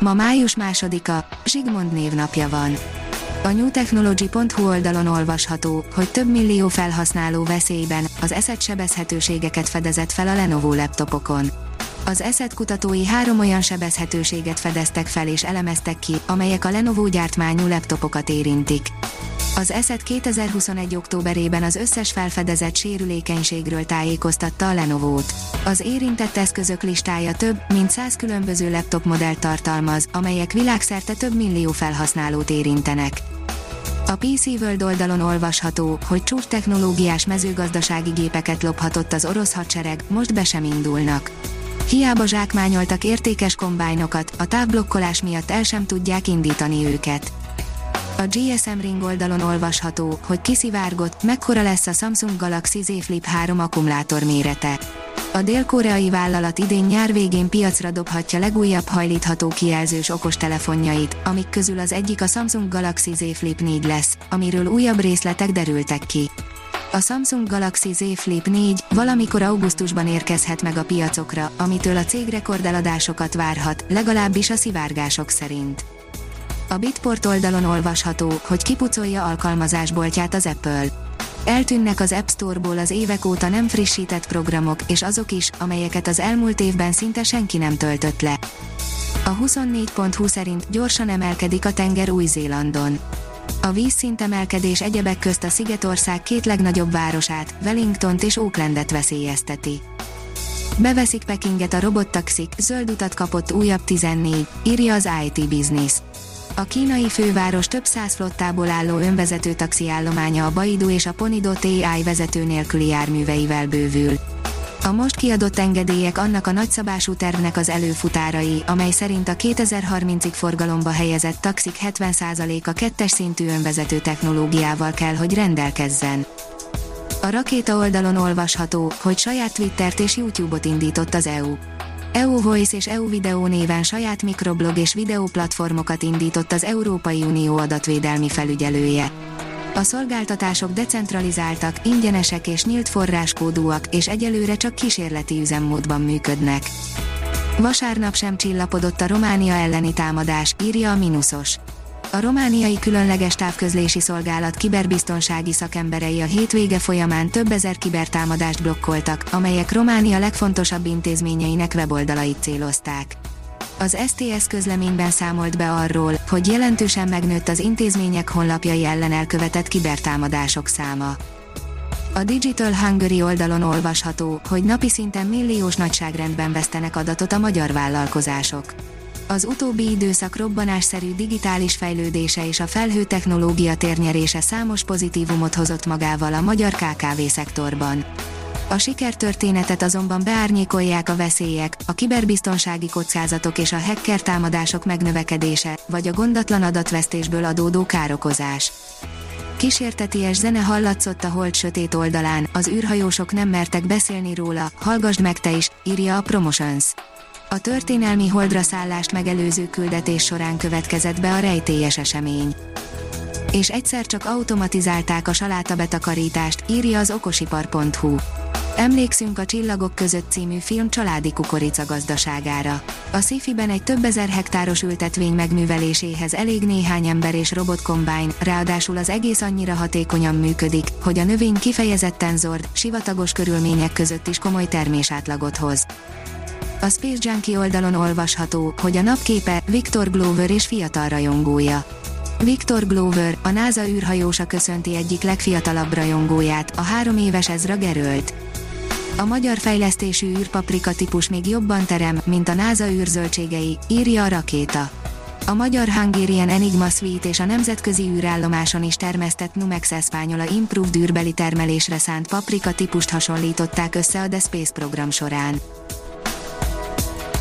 Ma május másodika, Zsigmond névnapja van. A newtechnology.hu oldalon olvasható, hogy több millió felhasználó veszélyben az eszet sebezhetőségeket fedezett fel a Lenovo laptopokon. Az eszet kutatói három olyan sebezhetőséget fedeztek fel és elemeztek ki, amelyek a Lenovo gyártmányú laptopokat érintik. Az ESET 2021. októberében az összes felfedezett sérülékenységről tájékoztatta a Lenovo-t. Az érintett eszközök listája több, mint 100 különböző laptop modell tartalmaz, amelyek világszerte több millió felhasználót érintenek. A PC World oldalon olvasható, hogy csúcs technológiás mezőgazdasági gépeket lophatott az orosz hadsereg, most be sem indulnak. Hiába zsákmányoltak értékes kombájnokat, a távblokkolás miatt el sem tudják indítani őket. A GSM Ring oldalon olvasható, hogy kiszivárgott, mekkora lesz a Samsung Galaxy Z Flip 3 akkumulátor mérete. A dél-koreai vállalat idén nyár végén piacra dobhatja legújabb hajlítható kijelzős okostelefonjait, amik közül az egyik a Samsung Galaxy Z Flip 4 lesz, amiről újabb részletek derültek ki. A Samsung Galaxy Z Flip 4 valamikor augusztusban érkezhet meg a piacokra, amitől a cég rekordeladásokat várhat, legalábbis a szivárgások szerint. A Bitport oldalon olvasható, hogy kipucolja alkalmazásboltját az Apple. Eltűnnek az App Store-ból az évek óta nem frissített programok, és azok is, amelyeket az elmúlt évben szinte senki nem töltött le. A 24.20 szerint gyorsan emelkedik a tenger Új-Zélandon. A vízszint emelkedés egyebek közt a Szigetország két legnagyobb városát, Wellingtont és Aucklandet veszélyezteti. Beveszik Pekinget a robottaxik, zöld utat kapott újabb 14, írja az IT Business. A kínai főváros több száz flottából álló önvezető taxiállománya a Baidu és a Ponido TI vezető nélküli járműveivel bővül. A most kiadott engedélyek annak a nagyszabású tervnek az előfutárai, amely szerint a 2030-ig forgalomba helyezett taxik 70%-a kettes szintű önvezető technológiával kell, hogy rendelkezzen. A rakéta oldalon olvasható, hogy saját Twittert és YouTube-ot indított az EU. EU Voice és EU Video néven saját mikroblog és videóplatformokat indított az Európai Unió adatvédelmi felügyelője. A szolgáltatások decentralizáltak, ingyenesek és nyílt forráskódúak, és egyelőre csak kísérleti üzemmódban működnek. Vasárnap sem csillapodott a Románia elleni támadás, írja a Minusos. A romániai különleges távközlési szolgálat kiberbiztonsági szakemberei a hétvége folyamán több ezer kibertámadást blokkoltak, amelyek Románia legfontosabb intézményeinek weboldalait célozták. Az STS közleményben számolt be arról, hogy jelentősen megnőtt az intézmények honlapjai ellen elkövetett kibertámadások száma. A Digital Hungary oldalon olvasható, hogy napi szinten milliós nagyságrendben vesztenek adatot a magyar vállalkozások. Az utóbbi időszak robbanásszerű digitális fejlődése és a felhő technológia térnyerése számos pozitívumot hozott magával a magyar KKV szektorban. A sikertörténetet azonban beárnyékolják a veszélyek, a kiberbiztonsági kockázatok és a hacker támadások megnövekedése, vagy a gondatlan adatvesztésből adódó károkozás. Kísérteties zene hallatszott a hold sötét oldalán, az űrhajósok nem mertek beszélni róla, hallgasd meg te is, írja a Promotions. A történelmi holdra szállást megelőző küldetés során következett be a rejtélyes esemény. És egyszer csak automatizálták a salátabetakarítást, írja az okosipar.hu. Emlékszünk a Csillagok között című film családi kukorica gazdaságára. A Szifiben egy több ezer hektáros ültetvény megműveléséhez elég néhány ember és robotkombány, ráadásul az egész annyira hatékonyan működik, hogy a növény kifejezetten zord, sivatagos körülmények között is komoly termésátlagot hoz. A Space Junkie oldalon olvasható, hogy a napképe Victor Glover és fiatal rajongója. Victor Glover, a NASA űrhajósa köszönti egyik legfiatalabb rajongóját, a három éves Ezra Gerölt. A magyar fejlesztésű űrpaprika típus még jobban terem, mint a NASA űrzöldségei, írja a rakéta. A magyar Hungarian Enigma Suite és a nemzetközi űrállomáson is termesztett Numex Espányola Improved űrbeli termelésre szánt paprika típust hasonlították össze a The Space program során.